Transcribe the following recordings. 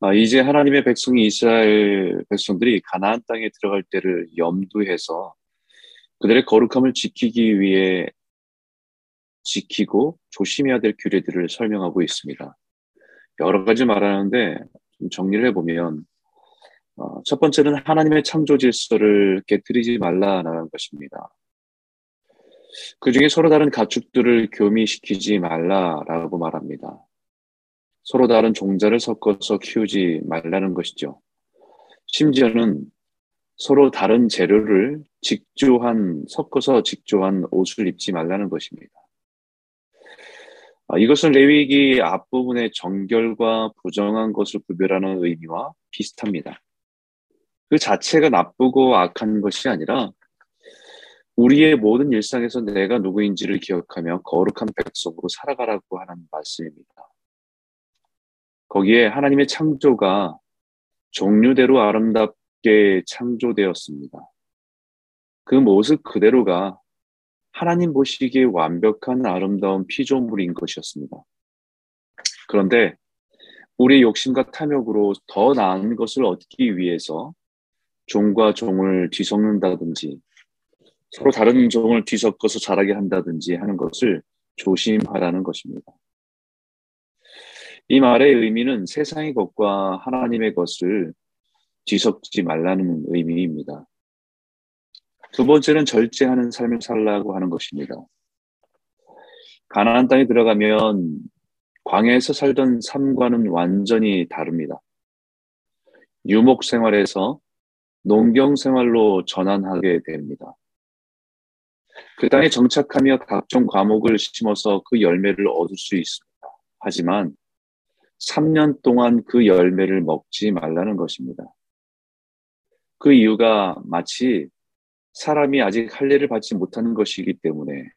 아, 이제 하나님의 백성이 이스라엘 백성들이 가나안 땅에 들어갈 때를 염두해서 그들의 거룩함을 지키기 위해 지키고 조심해야 될 규례들을 설명하고 있습니다. 여러 가지 말하는데 좀 정리를 해보면 어, 첫 번째는 하나님의 창조 질서를 깨뜨리지 말라라는 것입니다. 그 중에 서로 다른 가축들을 교미시키지 말라라고 말합니다. 서로 다른 종자를 섞어서 키우지 말라는 것이죠. 심지어는 서로 다른 재료를 직조한, 섞어서 직조한 옷을 입지 말라는 것입니다. 아, 이것은 레위기 앞부분의 정결과 부정한 것을 구별하는 의미와 비슷합니다. 그 자체가 나쁘고 악한 것이 아니라 우리의 모든 일상에서 내가 누구인지를 기억하며 거룩한 백성으로 살아가라고 하는 말씀입니다. 거기에 하나님의 창조가 종류대로 아름답게 창조되었습니다. 그 모습 그대로가 하나님 보시기에 완벽한 아름다운 피조물인 것이었습니다. 그런데 우리의 욕심과 탐욕으로 더 나은 것을 얻기 위해서 종과 종을 뒤섞는다든지 서로 다른 종을 뒤섞어서 자라게 한다든지 하는 것을 조심하라는 것입니다. 이 말의 의미는 세상의 것과 하나님의 것을 뒤섞지 말라는 의미입니다. 두 번째는 절제하는 삶을 살라고 하는 것입니다. 가나안 땅에 들어가면 광야에서 살던 삶과는 완전히 다릅니다. 유목 생활에서 농경 생활로 전환하게 됩니다. 그 땅에 정착하며 각종 과목을 심어서 그 열매를 얻을 수 있습니다. 하지만 3년 동안 그 열매를 먹지 말라는 것입니다. 그 이유가 마치 사람이 아직 할례를 받지 못하는 것이기 때문에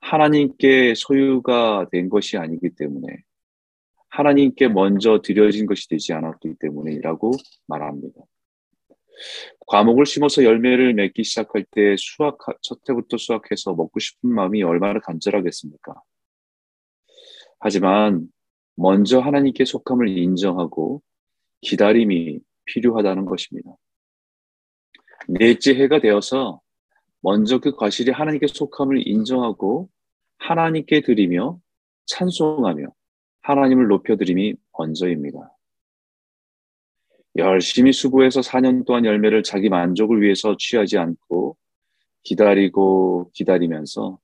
하나님께 소유가 된 것이 아니기 때문에 하나님께 먼저 드려진 것이 되지 않았기 때문이라고 말합니다. 과목을 심어서 열매를 맺기 시작할 때 수확, 첫 해부터 수확해서 먹고 싶은 마음이 얼마나 간절하겠습니까? 하지만 먼저 하나님께 속함을 인정하고 기다림이 필요하다는 것입니다. 넷째 해가 되어서 먼저 그 과실이 하나님께 속함을 인정하고 하나님께 드리며 찬송하며 하나님을 높여드림이 먼저입니다. 열심히 수고해서 4년 동안 열매를 자기 만족을 위해서 취하지 않고 기다리고 기다리면서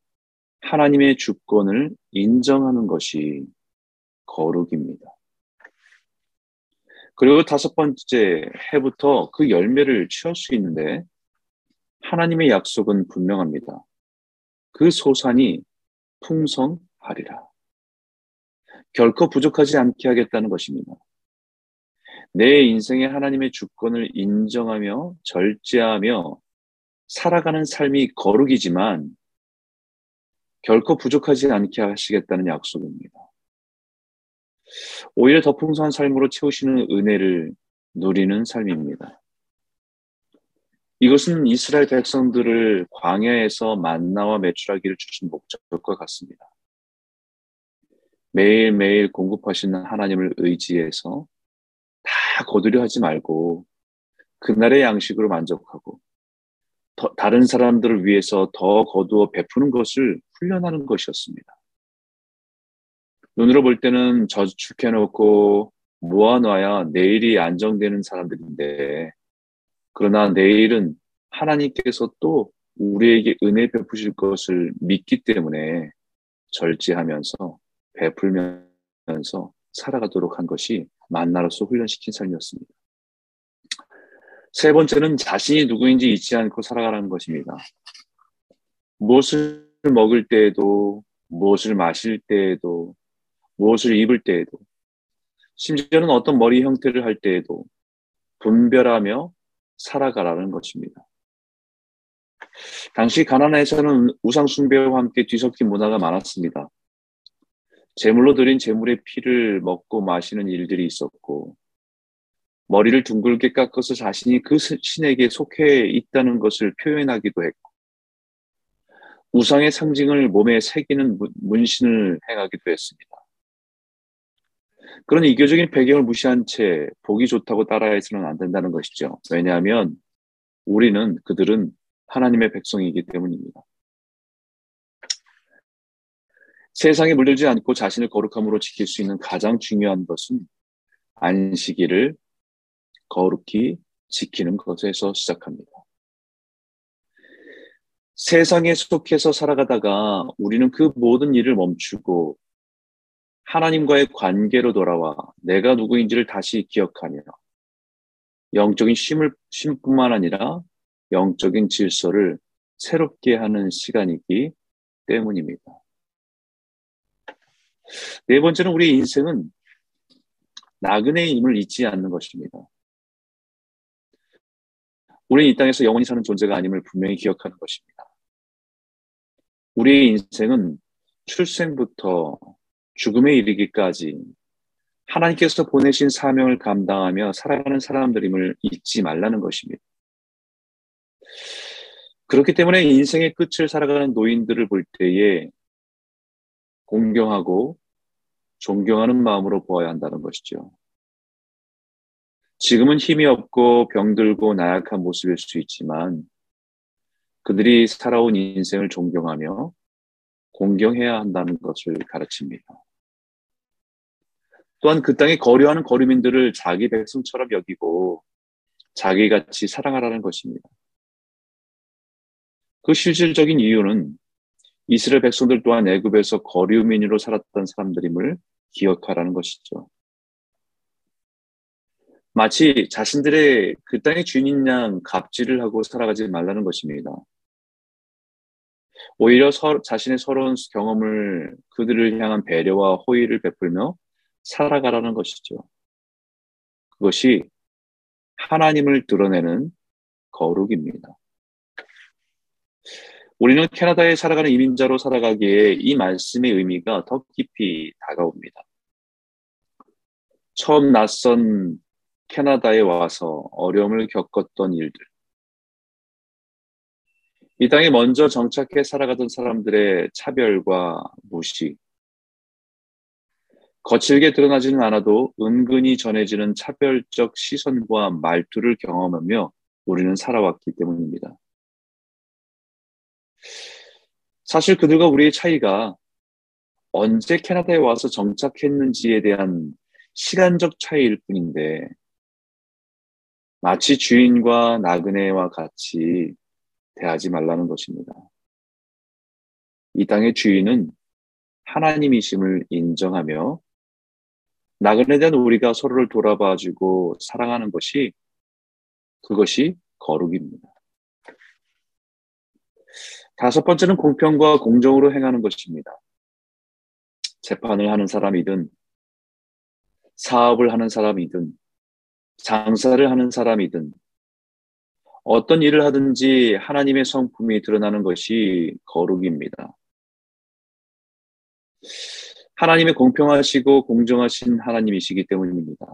하나님의 주권을 인정하는 것이 거룩입니다. 그리고 다섯 번째 해부터 그 열매를 취할 수 있는데 하나님의 약속은 분명합니다. 그 소산이 풍성하리라. 결코 부족하지 않게 하겠다는 것입니다. 내 인생에 하나님의 주권을 인정하며 절제하며 살아가는 삶이 거룩이지만 결코 부족하지 않게 하시겠다는 약속입니다. 오히려 더 풍성한 삶으로 채우시는 은혜를 누리는 삶입니다. 이것은 이스라엘 백성들을 광야에서 만나와 매출하기를 주신 목적과 같습니다. 매일매일 공급하시는 하나님을 의지해서 다 거두려 하지 말고 그날의 양식으로 만족하고 더, 다른 사람들을 위해서 더 거두어 베푸는 것을 훈련하는 것이었습니다. 눈으로 볼 때는 저축해놓고 모아놔야 내일이 안정되는 사람들인데 그러나 내일은 하나님께서 또 우리에게 은혜 베푸실 것을 믿기 때문에 절제하면서 베풀면서 살아가도록 한 것이 만나로서 훈련시킨 삶이었습니다. 세 번째는 자신이 누구인지 잊지 않고 살아가라는 것입니다. 무엇을 먹을 때에도, 무엇을 마실 때에도, 무엇을 입을 때에도, 심지어는 어떤 머리 형태를 할 때에도 분별하며 살아가라는 것입니다. 당시 가나안에서는 우상 숭배와 함께 뒤섞인 문화가 많았습니다. 제물로 드린 제물의 피를 먹고 마시는 일들이 있었고 머리를 둥글게 깎아서 자신이 그 신에게 속해 있다는 것을 표현하기도 했고 우상의 상징을 몸에 새기는 문신을 행하기도 했습니다. 그런 이교적인 배경을 무시한 채 보기 좋다고 따라해서는 안 된다는 것이죠. 왜냐하면 우리는 그들은 하나님의 백성이기 때문입니다. 세상에 물들지 않고 자신을 거룩함으로 지킬 수 있는 가장 중요한 것은 안식일을 거룩히 지키는 것에서 시작합니다. 세상에 속해서 살아가다가 우리는 그 모든 일을 멈추고 하나님과의 관계로 돌아와 내가 누구인지를 다시 기억하며 영적인 쉼을, 쉼뿐만 아니라 영적인 질서를 새롭게 하는 시간이기 때문입니다. 네 번째는 우리 인생은 나그네의 임을 잊지 않는 것입니다. 우리는 이 땅에서 영원히 사는 존재가 아님을 분명히 기억하는 것입니다. 우리의 인생은 출생부터 죽음에 이르기까지 하나님께서 보내신 사명을 감당하며 살아가는 사람들임을 잊지 말라는 것입니다. 그렇기 때문에 인생의 끝을 살아가는 노인들을 볼 때에 공경하고 존경하는 마음으로 보아야 한다는 것이죠. 지금은 힘이 없고 병들고 나약한 모습일 수 있지만 그들이 살아온 인생을 존경하며 공경해야 한다는 것을 가르칩니다. 또한 그 땅에 거류하는 거류민들을 자기 백성처럼 여기고 자기같이 사랑하라는 것입니다. 그 실질적인 이유는 이스라엘 백성들 또한 애굽에서 거류민으로 살았던 사람들임을 기억하라는 것이죠. 마치 자신들의 그 땅의 주인인 양 갑질을 하고 살아가지 말라는 것입니다. 오히려 서, 자신의 서러운 경험을 그들을 향한 배려와 호의를 베풀며 살아가라는 것이죠. 그것이 하나님을 드러내는 거룩입니다. 우리는 캐나다에 살아가는 이민자로 살아가기에 이 말씀의 의미가 더 깊이 다가옵니다. 처음 낯선 캐나다에 와서 어려움을 겪었던 일들, 이 땅에 먼저 정착해 살아가던 사람들의 차별과 무시, 거칠게 드러나지는 않아도 은근히 전해지는 차별적 시선과 말투를 경험하며 우리는 살아왔기 때문입니다. 사실 그들과 우리의 차이가 언제 캐나다에 와서 정착했는지에 대한 시간적 차이일 뿐인데 마치 주인과 나그네와 같이 대하지 말라는 것입니다. 이 땅의 주인은 하나님이심을 인정하며 나그네에 대한 우리가 서로를 돌아봐주고 사랑하는 것이 그것이 거룩입니다. 다섯 번째는 공평과 공정으로 행하는 것입니다. 재판을 하는 사람이든 사업을 하는 사람이든 장사를 하는 사람이든 어떤 일을 하든지 하나님의 성품이 드러나는 것이 거룩입니다. 하나님의 공평하시고 공정하신 하나님이시기 때문입니다.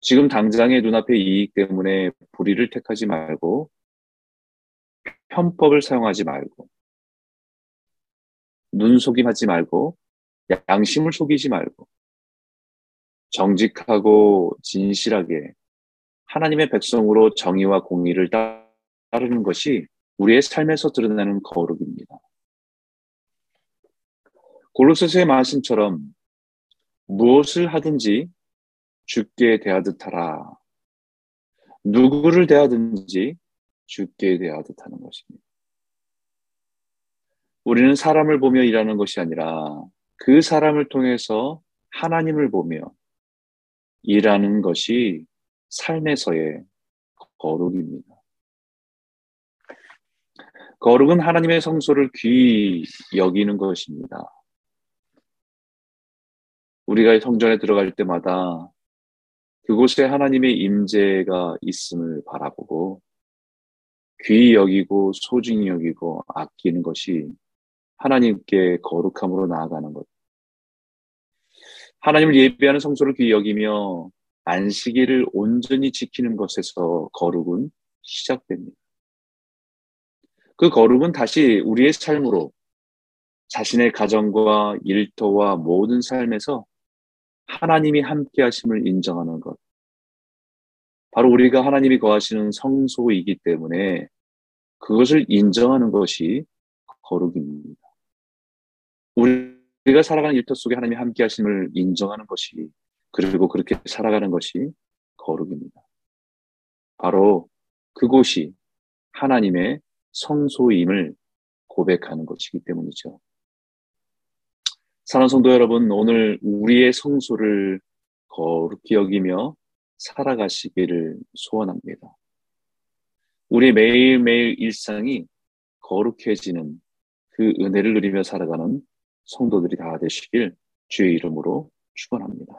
지금 당장의 눈앞의 이익 때문에 불의를 택하지 말고 편법을 사용하지 말고 눈속임하지 말고 양심을 속이지 말고 정직하고 진실하게 하나님의 백성으로 정의와 공의를 따르는 것이 우리의 삶에서 드러나는 거룩입니다. 골로새서의 말씀처럼 무엇을 하든지 죽게 대하듯 하라. 누구를 대하든지 죽게 대하듯 하는 것입니다. 우리는 사람을 보며 일하는 것이 아니라 그 사람을 통해서 하나님을 보며 일하는 것이 삶에서의 거룩입니다. 거룩은 하나님의 성소를 귀히 여기는 것입니다. 우리가 성전에 들어갈 때마다 그곳에 하나님의 임재가 있음을 바라보고 귀히 여기고 소중히 여기고 아끼는 것이 하나님께 거룩함으로 나아가는 것. 하나님을 예배하는 성소를 귀히 여기며 안식일을 온전히 지키는 것에서 거룩은 시작됩니다. 그 거룩은 다시 우리의 삶으로 자신의 가정과 일터와 모든 삶에서 하나님이 함께 하심을 인정하는 것. 바로 우리가 하나님이 거하시는 성소이기 때문에 그것을 인정하는 것이 거룩입니다. 우리가 살아가는 일터 속에 하나님이 함께 하심을 인정하는 것이 그리고 그렇게 살아가는 것이 거룩입니다. 바로 그곳이 하나님의 성소임을 고백하는 것이기 때문이죠. 사랑 성도 여러분, 오늘 우리의 성소를 거룩히 여기며 살아가시기를 소원합니다. 우리 매일매일 일상이 거룩해지는 그 은혜를 누리며 살아가는 성도들이 다 되시길 주의 이름으로 축원합니다.